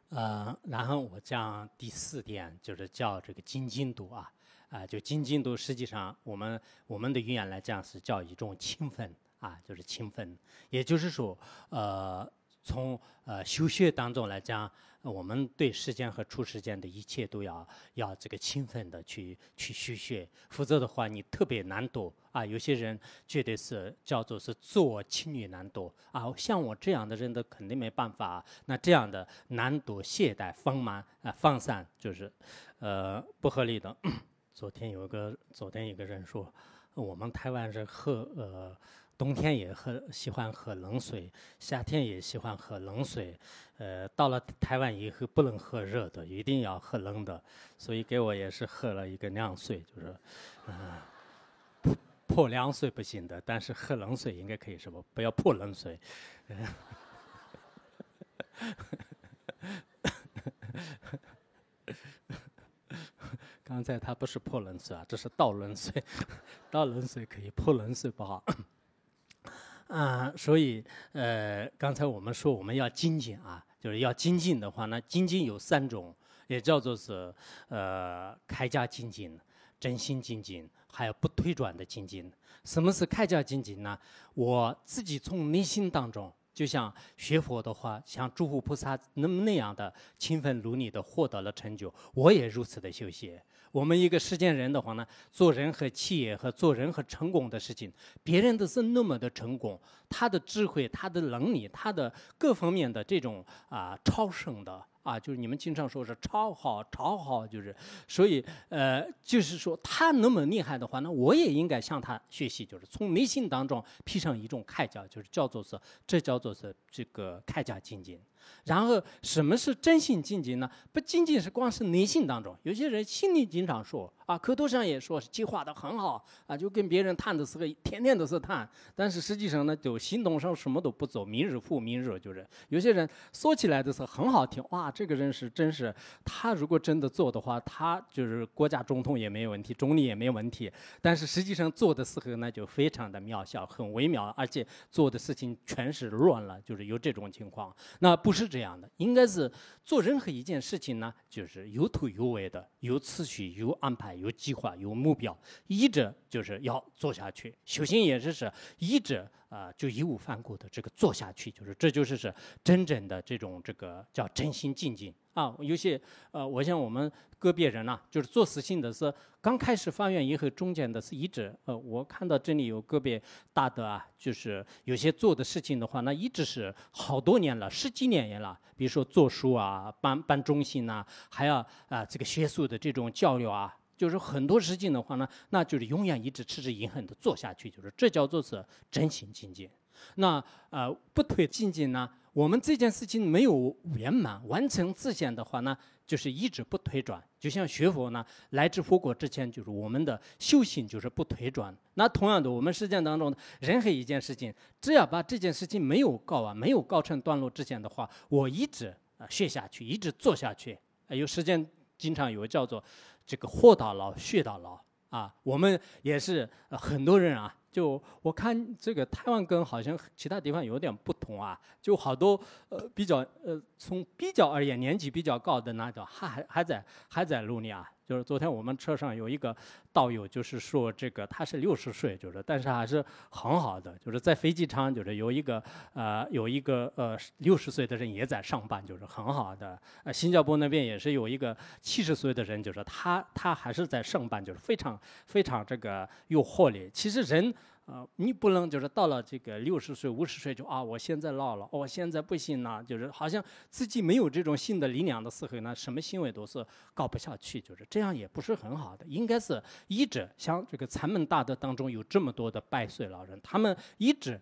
呃，然后我讲第四点，就是叫这个精进度啊，啊，就精进度实际上我们我们的语言来讲是叫一种勤奋。啊，就是勤奋，也就是说，呃，从呃修学当中来讲，我们对时间和出时间的一切都要要这个勤奋的去去修学，否则的话你特别难读啊。有些人觉得是叫做是做轻女难读啊，像我这样的人都肯定没办法。那这样的难读、懈怠、放慢啊、放散，就是呃不合理的。昨天有个昨天有个人说，我们台湾人喝呃。冬天也喝喜欢喝冷水，夏天也喜欢喝冷水。呃，到了台湾以后不能喝热的，一定要喝冷的，所以给我也是喝了一个凉水，就是，啊，泼凉水不行的，但是喝冷水应该可以，是不？不要泼冷水。刚才他不是泼冷水啊，这是倒冷水，倒冷水可以，泼冷水不好。啊，所以呃，刚才我们说我们要精进啊，就是要精进的话那，精进有三种，也叫做是呃开家精进、真心精进，还有不推转的精进。什么是开家精进呢？我自己从内心当中。就像学佛的话，像诸佛菩萨那么那样的勤奋努力的获得了成就，我也如此的修行。我们一个世间人的话呢，做任何企业和做任何成功的事情，别人都是那么的成功，他的智慧、他的能力、他的各方面的这种啊超胜的。啊，就是你们经常说是超好，超好，就是，所以，呃，就是说他那么厉害的话，那我也应该向他学习，就是从内心当中披上一种铠甲，就是叫做是，这叫做是这个铠甲精进。然后什么是真心精进呢？不仅仅是光是内心当中，有些人心里经常说啊，口头上也说是计划的很好啊，就跟别人谈的时候天天都是谈，但是实际上呢，就行动上什么都不做，明日复明日，就是有些人说起来的时候很好听，哇，这个人是真是，他如果真的做的话，他就是国家总统也没有问题，总理也没有问题，但是实际上做的时候呢，就非常的渺小，很微妙，而且做的事情全是乱了，就是有这种情况，那不。是这样的，应该是做任何一件事情呢，就是有头有尾的，有次序、有安排、有计划、有目标，一直就是要做下去。修行也是是一直啊，就义无反顾的这个做下去，就是这就是是真正的这种这个叫真心静静。啊，有些呃，我像我们个别人呐，就是做事情的是刚开始发愿以后，中间的是一直呃，我看到这里有个别大的啊，就是有些做的事情的话，那一直是好多年了，十几年也了。比如说做书啊，办办中心呐，还要啊这个学术的这种交流啊，就是很多事情的话呢，那就是永远一直持之以恒的做下去，就是这叫做是真心境界。那呃不推进进呢？我们这件事情没有圆满完成之前的话呢，就是一直不推转。就像学佛呢，来至佛国之前，就是我们的修行就是不推转。那同样的，我们实践当中任何一件事情，只要把这件事情没有告完、没有告成段落之前的话，我一直啊学下去，一直做下去。有时间经常有叫做这个活到老学到老啊。我们也是很多人啊。就我看这个台湾跟好像其他地方有点不同啊，就好多呃比较呃从比较而言年纪比较高的那种还还还在还在努力啊。就是昨天我们车上有一个道友，就是说这个他是六十岁，就是但是还是很好的，就是在飞机场就是有一个呃有一个呃六十岁的人也在上班，就是很好的。呃，新加坡那边也是有一个七十岁的人，就是他他还是在上班，就是非常非常这个有活力。其实人。啊，你不能就是到了这个六十岁、五十岁就啊，我现在老了，我现在不行了，就是好像自己没有这种新的力量的时候呢，什么行为都是搞不下去，就是这样也不是很好的。应该是一直像这个禅门大德当中有这么多的百岁老人，他们一直。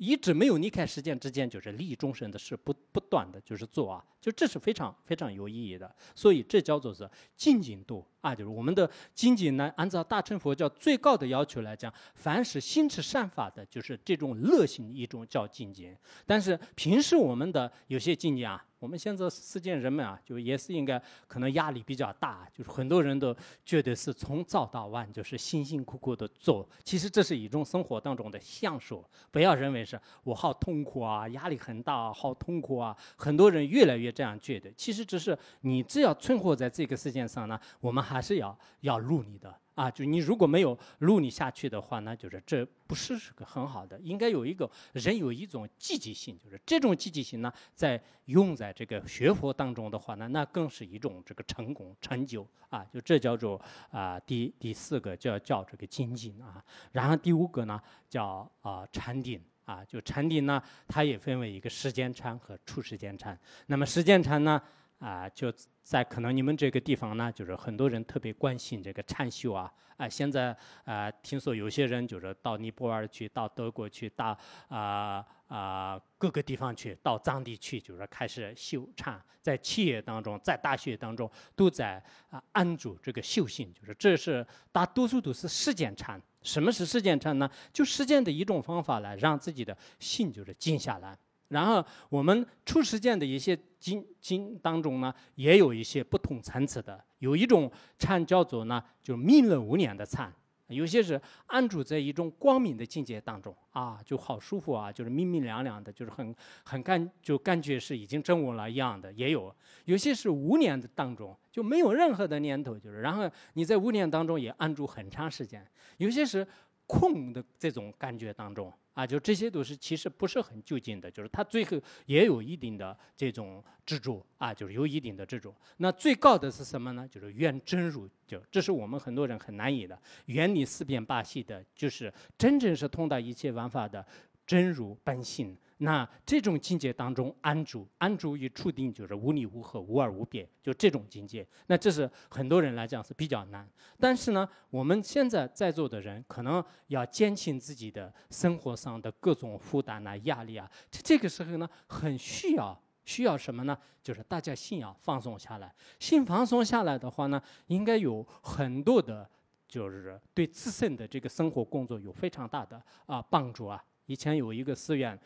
一直没有离开实践之间，就是利益众生的事，不不断的就是做啊，就这是非常非常有意义的。所以这叫做是精进度啊，就是我们的精进呢，按照大乘佛教最高的要求来讲，凡是心持善法的，就是这种乐行一种叫精进。但是平时我们的有些精进啊。我们现在世间人们啊，就也是应该可能压力比较大，就是很多人都觉得是从早到晚就是辛辛苦苦的做，其实这是一种生活当中的享受，不要认为是我好痛苦啊，压力很大啊，好痛苦啊。很多人越来越这样觉得，其实只是你只要存活在这个世界上呢，我们还是要要努力的。啊，就你如果没有录你下去的话，那就是这不是是个很好的。应该有一个人有一种积极性，就是这种积极性呢，在用在这个学佛当中的话呢，那更是一种这个成功成就啊。就这叫做啊，第第四个叫叫这个精进啊。然后第五个呢叫啊禅定啊。就禅定呢，它也分为一个时间禅和出时间禅。那么时间禅呢？啊，就在可能你们这个地方呢，就是很多人特别关心这个禅修啊。啊，现在啊，听说有些人就是到尼泊尔去，到德国去，到啊啊各个地方去，到藏地去，就是开始修禅，在企业当中，在大学当中，都在啊安住这个修行，就是这是大多数都是实践禅。什么是实践禅呢？就实践的一种方法来让自己的心就是静下来。然后我们初实践的一些经经当中呢，也有一些不同层次的。有一种禅叫做呢，就弥勒无念的禅。有些是安住在一种光明的境界当中啊，就好舒服啊，就是明明亮亮的，就是很很感就感觉是已经证悟了一样的。也有有些是无念的当中，就没有任何的念头，就是然后你在无念当中也安住很长时间。有些是空的这种感觉当中。啊，就这些都是其实不是很就近的，就是它最后也有一定的这种执着啊，就是有一定的执着。那最高的是什么呢？就是愿真如，就这是我们很多人很难以的，愿你四变八系的，就是真正是通达一切万法的真如本性。那这种境界当中安住，安住于处定，就是无离无合、无二无别，就这种境界。那这是很多人来讲是比较难。但是呢，我们现在在座的人可能要减轻自己的生活上的各种负担啊、压力啊。这个时候呢，很需要需要什么呢？就是大家心要放松下来。心放松下来的话呢，应该有很多的，就是对自身的这个生活工作有非常大的啊帮助啊。以前有一个寺院。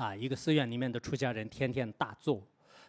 啊，一个寺院里面的出家人天天大坐，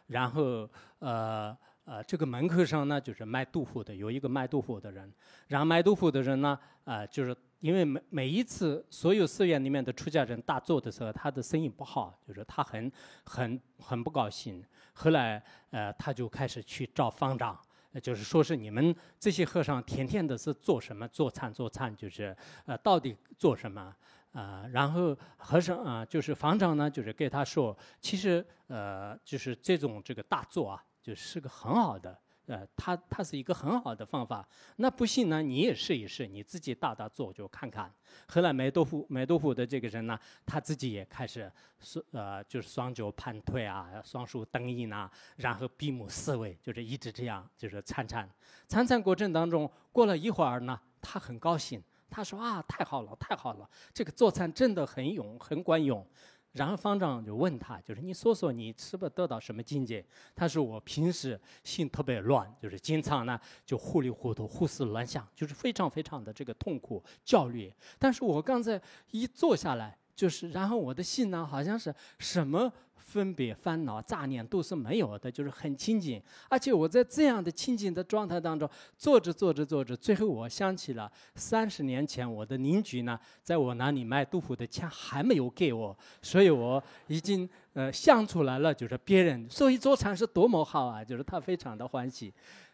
然后呃呃，这个门口上呢就是卖豆腐的，有一个卖豆腐的人，然后卖豆腐的人呢，啊，就是因为每每一次所有寺院里面的出家人大坐的时候，他的生意不好，就是他很很很不高兴。后来呃，他就开始去找方丈，就是说是你们这些和尚天天的是做什么？做餐做餐，就是呃，到底做什么？啊，然后和尚啊，就是方丈呢，就是给他说，其实呃，就是这种这个大坐啊，就是个很好的，呃，他他是一个很好的方法。那不信呢，你也试一试，你自己大大坐就看看。后来买豆腐买豆腐的这个人呢，他自己也开始双呃，就是双脚盘腿啊，双手蹬印啊，然后闭目思维，就是一直这样，就是参禅。参禅过程当中，过了一会儿呢，他很高兴。他说啊，太好了，太好了，这个做餐真的很用，很管用。然后方丈就问他，就是你说说你是不是得到什么境界？他说我平时心特别乱，就是经常呢就糊里糊涂、胡思乱想，就是非常非常的这个痛苦、焦虑。但是我刚才一坐下来，就是然后我的心呢好像是什么。分别烦恼杂念都是没有的，就是很清净。而且我在这样的清净的状态当中，做着做着做着，最后我想起了三十年前我的邻居呢，在我那里卖豆腐的钱还没有给我，所以我已经呃想出来了，就是别人所以做禅是多么好啊，就是他非常的欢喜。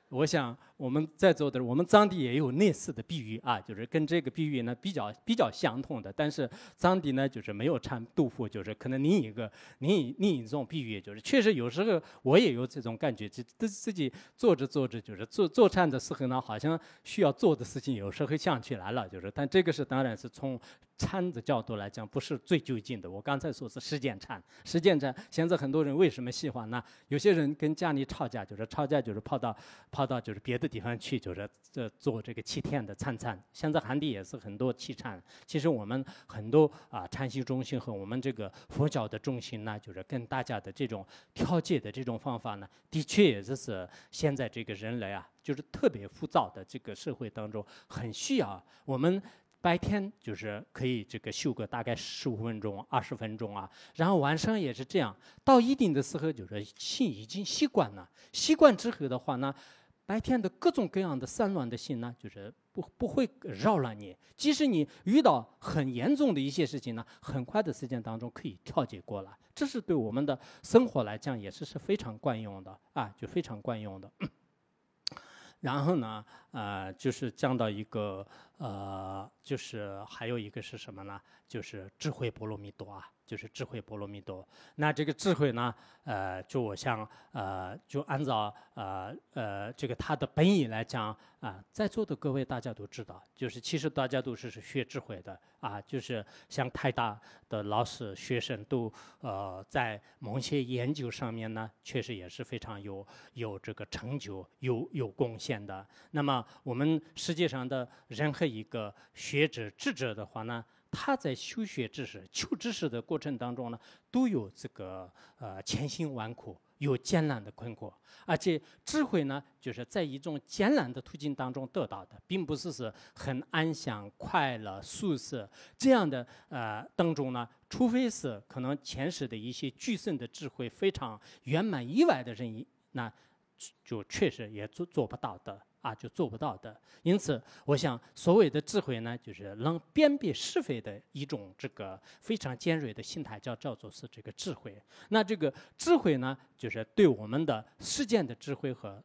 我想我们在座的，我们藏地也有类似的比喻啊，就是跟这个比喻呢比较比较相同的。但是藏地呢，就是没有掺豆腐，就是可能另一个另另一种比喻，就是确实有时候我也有这种感觉，就自自己做着做着，就是做做禅的时候呢，好像需要做的事情有时候想起来了，就是但这个是当然是从。禅的角度来讲，不是最究竟的。我刚才说是实践禅，实践禅。现在很多人为什么喜欢呢？有些人跟家里吵架，就是吵架，就是跑到跑到就是别的地方去，就是这做这个七天的参禅。现在汉地也是很多七禅。其实我们很多啊禅修中心和我们这个佛教的中心呢，就是跟大家的这种调节的这种方法呢，的确也是现在这个人类啊，就是特别浮躁的这个社会当中，很需要我们。白天就是可以这个修个大概十五分钟、二十分钟啊，然后晚上也是这样。到一定的时候，就是心已经习惯了。习惯之后的话呢，白天的各种各样的散乱的心呢，就是不不会扰乱你。即使你遇到很严重的一些事情呢，很快的时间当中可以调节过来。这是对我们的生活来讲也是是非常惯用的啊，就非常惯用的。然后呢，呃，就是讲到一个，呃，就是还有一个是什么呢？就是智慧波罗蜜多啊，就是智慧波罗蜜多。那这个智慧呢，呃，就我想，呃，就按照呃呃这个它的本意来讲啊，在座的各位大家都知道，就是其实大家都是是学智慧的啊，就是像太大的老师学生都呃在某些研究上面呢，确实也是非常有有这个成就、有有贡献的。那么我们世界上的任何一个学者、智者的话呢？他在修学知识、求知识的过程当中呢，都有这个呃千辛万苦，有艰难的困苦，而且智慧呢，就是在一种艰难的途径当中得到的，并不是是很安详、快乐、舒适这样的呃当中呢，除非是可能前世的一些具圣的智慧非常圆满以外的人，那就确实也做做不到的。啊，就做不到的。因此，我想所谓的智慧呢，就是能辨别是非的一种这个非常尖锐的心态，叫叫做是这个智慧。那这个智慧呢，就是对我们的世间的智慧和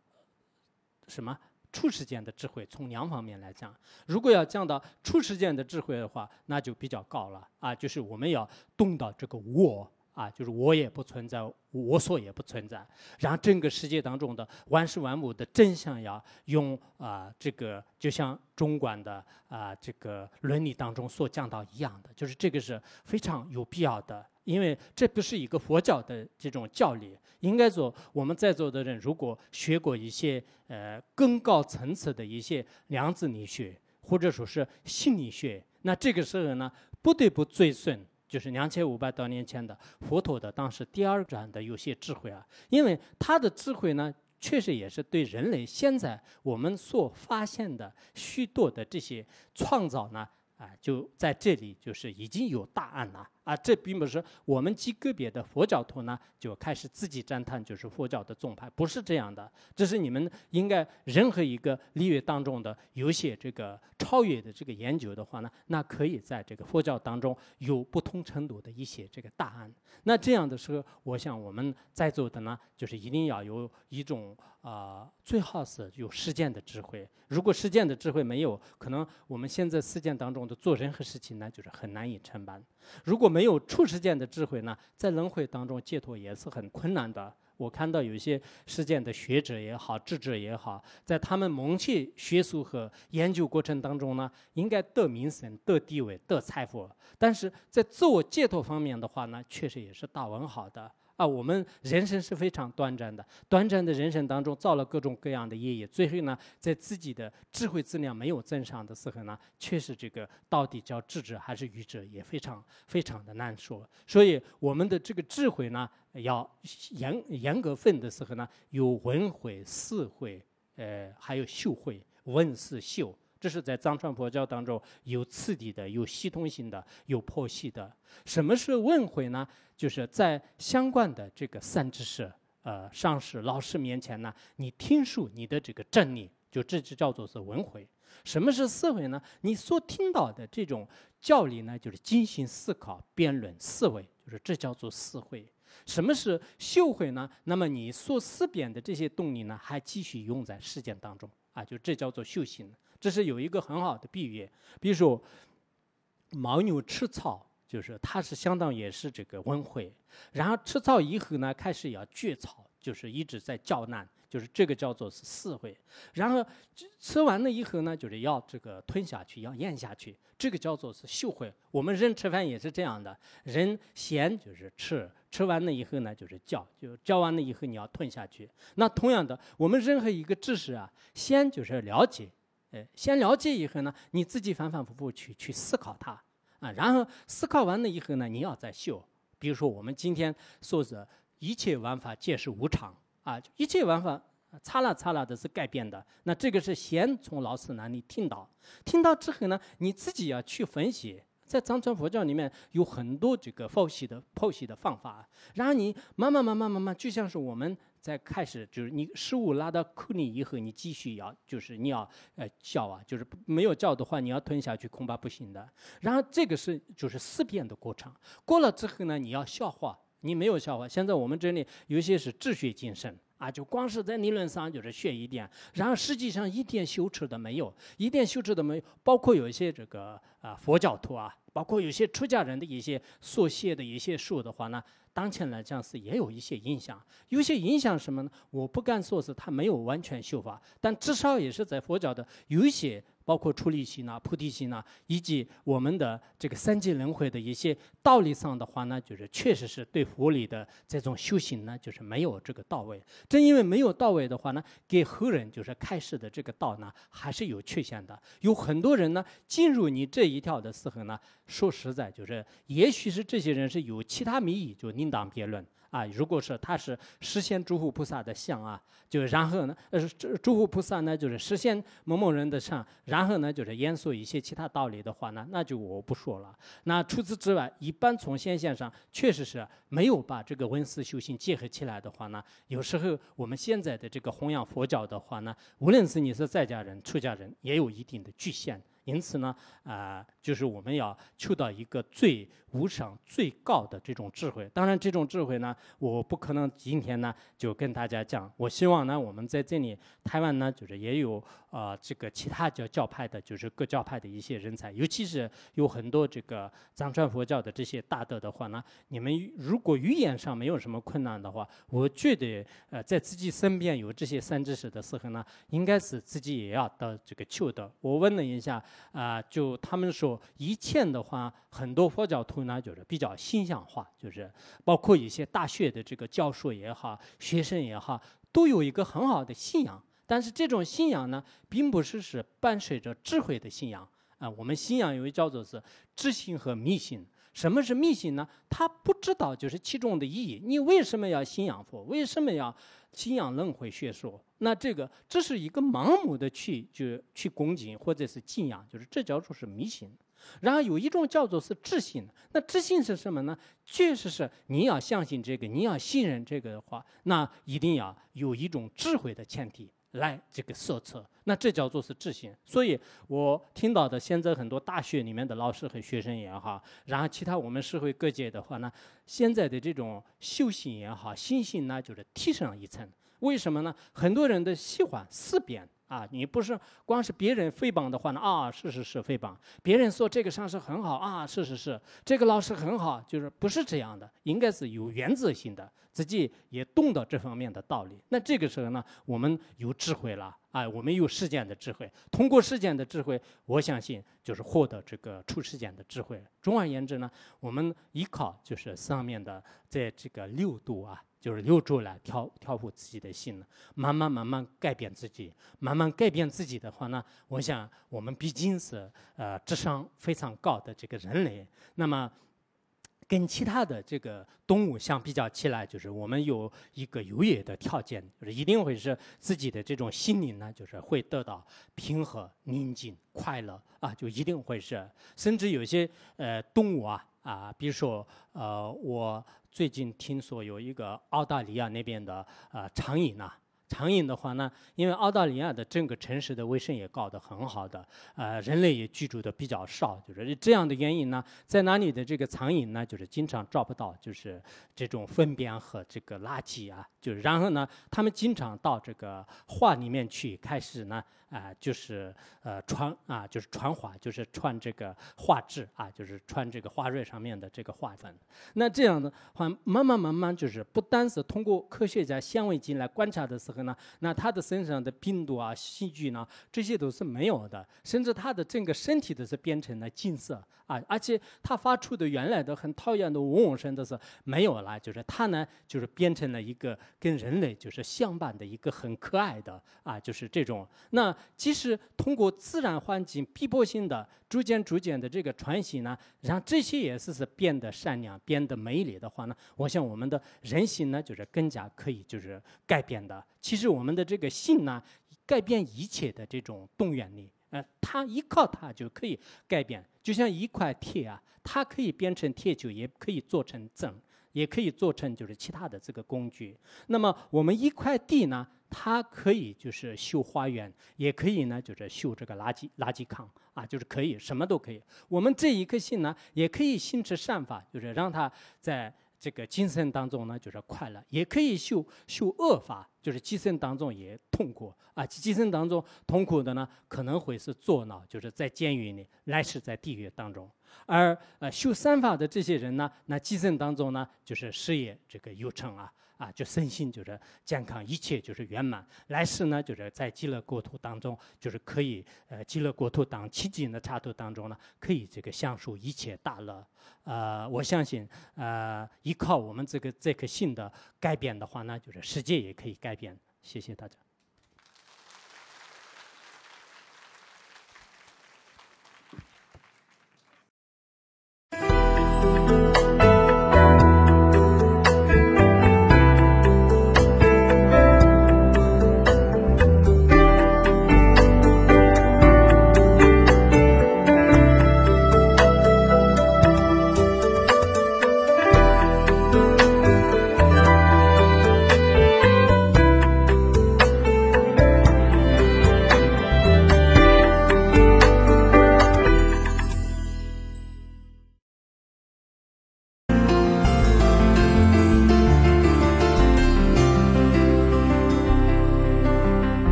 什么处世间的智慧，从两方面来讲。如果要讲到处世间的智慧的话，那就比较高了啊，就是我们要动到这个我。啊，就是我也不存在，我所也不存在，让整个世界当中的万事万物的真相要用啊，这个就像中观的啊这个伦理当中所讲到一样的，就是这个是非常有必要的，因为这不是一个佛教的这种教理。应该说，我们在座的人如果学过一些呃更高层次的一些量子力学或者说是心理学，那这个时候呢，不得不追顺。就是两千五百多年前的佛陀的当时第二转的有些智慧啊，因为他的智慧呢，确实也是对人类现在我们所发现的许多的这些创造呢。啊，就在这里，就是已经有答案了啊！这并不是我们极个别的佛教徒呢就开始自己赞叹，就是佛教的宗派，不是这样的。这是你们应该任何一个领域当中的有些这个超越的这个研究的话呢，那可以在这个佛教当中有不同程度的一些这个答案。那这样的时候，我想我们在座的呢，就是一定要有一种啊，最好是有实践的智慧。如果实践的智慧没有，可能我们现在实践当中的做任何事情呢，就是很难以成办。如果没有处实践的智慧呢，在轮回当中解脱也是很困难的。我看到有些实践的学者也好，智者也好，在他们蒙切学术和研究过程当中呢，应该得名声、得地位、得财富，但是在自我解脱方面的话呢，确实也是大文豪的。啊，我们人生是非常短暂的，短暂的人生当中造了各种各样的业业，最后呢，在自己的智慧质量没有增上的时候呢，确实这个到底叫智者还是愚者，也非常非常的难说。所以我们的这个智慧呢，要严严格分的时候呢，有文慧、思慧，呃，还有秀慧，文是秀。这是在藏传佛教当中有次第的、有系统性的、有剖析的。什么是问会呢？就是在相关的这个三知识、呃上师、老师面前呢，你听述你的这个真理，就这就叫做是文会。什么是思维呢？你所听到的这种教理呢，就是进行思考、辩论、思维，就是这叫做思会。什么是修会呢？那么你所思辨的这些动力呢，还继续用在实践当中啊，就这叫做修行。这是有一个很好的比喻，比如说牦牛吃草，就是它是相当也是这个温会，然后吃草以后呢，开始要嚼草，就是一直在叫难，就是这个叫做是四会，然后吃完了以后呢，就是要这个吞下去，要咽下去，这个叫做是嗅会。我们人吃饭也是这样的，人先就是吃，吃完了以后呢，就是嚼，就嚼完了以后你要吞下去。那同样的，我们任何一个知识啊，先就是了解。呃，先了解以后呢，你自己反反复复去去思考它，啊，然后思考完了以后呢，你要再修。比如说我们今天说是一切玩法皆是无常，啊，一切玩法擦啦擦啦的是改变的。那这个是先从老师那里听到，听到之后呢，你自己要去分析。在藏传佛教里面有很多这个剖析的剖析的方法，然后你慢慢慢慢慢慢，就像是我们。在开始就是你食物拉到口里以后，你继续要就是你要呃叫啊，就是没有叫的话，你要吞下去恐怕不行的。然后这个是就是思辨的过程，过了之后呢，你要消化，你没有消化。现在我们这里有些是治学精神啊，就光是在理论上就是学一点，然后实际上一点羞耻都没有，一点羞耻都没有。包括有一些这个啊佛教徒啊，包括有些出家人的一些所写的一些书的话呢，当前来讲是也有一些影响。有些影响什么呢？我不敢说是他没有完全修法，但至少也是在佛教的有一些。包括出离心呐、菩提心呐，以及我们的这个三界轮回的一些道理上的话呢，就是确实是对佛理的这种修行呢，就是没有这个到位。正因为没有到位的话呢，给后人就是开始的这个道呢，还是有缺陷的。有很多人呢，进入你这一条的时候呢，说实在就是，也许是这些人是有其他名义，就你另当别论。啊，如果是他是实现诸佛菩萨的像啊，就然后呢，呃，诸诸佛菩萨呢就是实现某某人的像，然后呢就是严肃一些其他道理的话呢，那就我不说了。那除此之外，一般从现象上确实是没有把这个文思修行结合起来的话呢，有时候我们现在的这个弘扬佛教的话呢，无论是你是在家人、出家人，也有一定的局限。因此呢，啊，就是我们要求到一个最无上、最高的这种智慧。当然，这种智慧呢，我不可能今天呢就跟大家讲。我希望呢，我们在这里台湾呢，就是也有啊，这个其他教教派的，就是各教派的一些人才，尤其是有很多这个藏传佛教的这些大德的话呢，你们如果语言上没有什么困难的话，我觉得呃，在自己身边有这些三知识的时候呢，应该是自己也要到这个求的。我问了一下。啊，就他们说，以前的话，很多佛教徒呢，就是比较形象化，就是包括一些大学的这个教授也好，学生也好，都有一个很好的信仰。但是这种信仰呢，并不是是伴随着智慧的信仰啊。我们信仰有一叫做是知信和迷信。什么是迷信呢？他不知道就是其中的意义。你为什么要信仰佛？为什么要？信仰轮回学说，那这个这是一个盲目的去就去恭敬或者是敬仰，就是这叫做是迷信。然后有一种叫做是自信，那自信是什么呢？确实是你要相信这个，你要信任这个的话，那一定要有一种智慧的前提来这个设策，那这叫做是智信。所以我听到的现在很多大学里面的老师和学生也好，然后其他我们社会各界的话呢。现在的这种修行也好，心性呢，就是提升一层。为什么呢？很多人都喜欢思辨啊，你不是光是别人诽谤的话呢啊，是是是诽谤。别人说这个上师很好啊，是是是，这个老师很好，就是不是这样的，应该是有原则性的，自己也懂得这方面的道理。那这个时候呢，我们有智慧了。啊，我们有实践的智慧，通过实践的智慧，我相信就是获得这个出实践的智慧。总而言之呢，我们依靠就是上面的在这个六度啊，就是留住来调调伏自己的心，慢慢慢慢改变自己，慢慢改变自己的话呢，我想我们毕竟是呃智商非常高的这个人类，那么。跟其他的这个动物相比较起来，就是我们有一个优越的条件，就是一定会是自己的这种心灵呢，就是会得到平和、宁静、快乐啊，就一定会是。甚至有些呃动物啊啊，比如说呃，我最近听说有一个澳大利亚那边的呃苍蝇呐。苍蝇的话呢，因为澳大利亚的整个城市的卫生也搞得很好的，呃，人类也居住的比较少，就是这样的原因呢，在哪里的这个苍蝇呢，就是经常找不到，就是这种粪便和这个垃圾啊，就然后呢，他们经常到这个画里面去，开始呢。啊，就是呃传啊，就是传画，就是传这个画质啊，就是传这个花蕊上面的这个画粉。那这样的话，慢慢慢慢，就是不单是通过科学家显微镜来观察的时候呢，那他的身上的病毒啊、细菌呢，这些都是没有的，甚至他的整个身体都是变成了金色啊，而且他发出的原来的很讨厌的嗡嗡声都是没有了，就是他呢，就是变成了一个跟人类就是相伴的一个很可爱的啊，就是这种那。即使通过自然环境逼迫性的、逐渐逐渐的这个传习呢，让这些也是是变得善良、变得美丽的话呢，我想我们的人心呢，就是更加可以就是改变的。其实我们的这个性呢，改变一切的这种动员力，呃，它依靠它就可以改变。就像一块铁啊，它可以变成铁球，也可以做成针，也可以做成就是其他的这个工具。那么我们一块地呢？它可以就是修花园，也可以呢，就是修这个垃圾垃圾坑啊，就是可以什么都可以。我们这一颗心呢，也可以心持善法，就是让它在这个精神当中呢，就是快乐；也可以修修恶法，就是今生当中也痛苦啊，今生当中痛苦的呢，可能会是坐牢，就是在监狱里，来世在地狱当中。而呃修三法的这些人呢，那今生当中呢，就是事业这个有成啊。啊，就身心就是健康，一切就是圆满。来世呢，就是在极乐国土当中，就是可以呃，极乐国土当七境的刹土当中呢，可以这个享受一切大乐。呃，我相信，呃，依靠我们这个这颗心的改变的话呢，就是世界也可以改变。谢谢大家。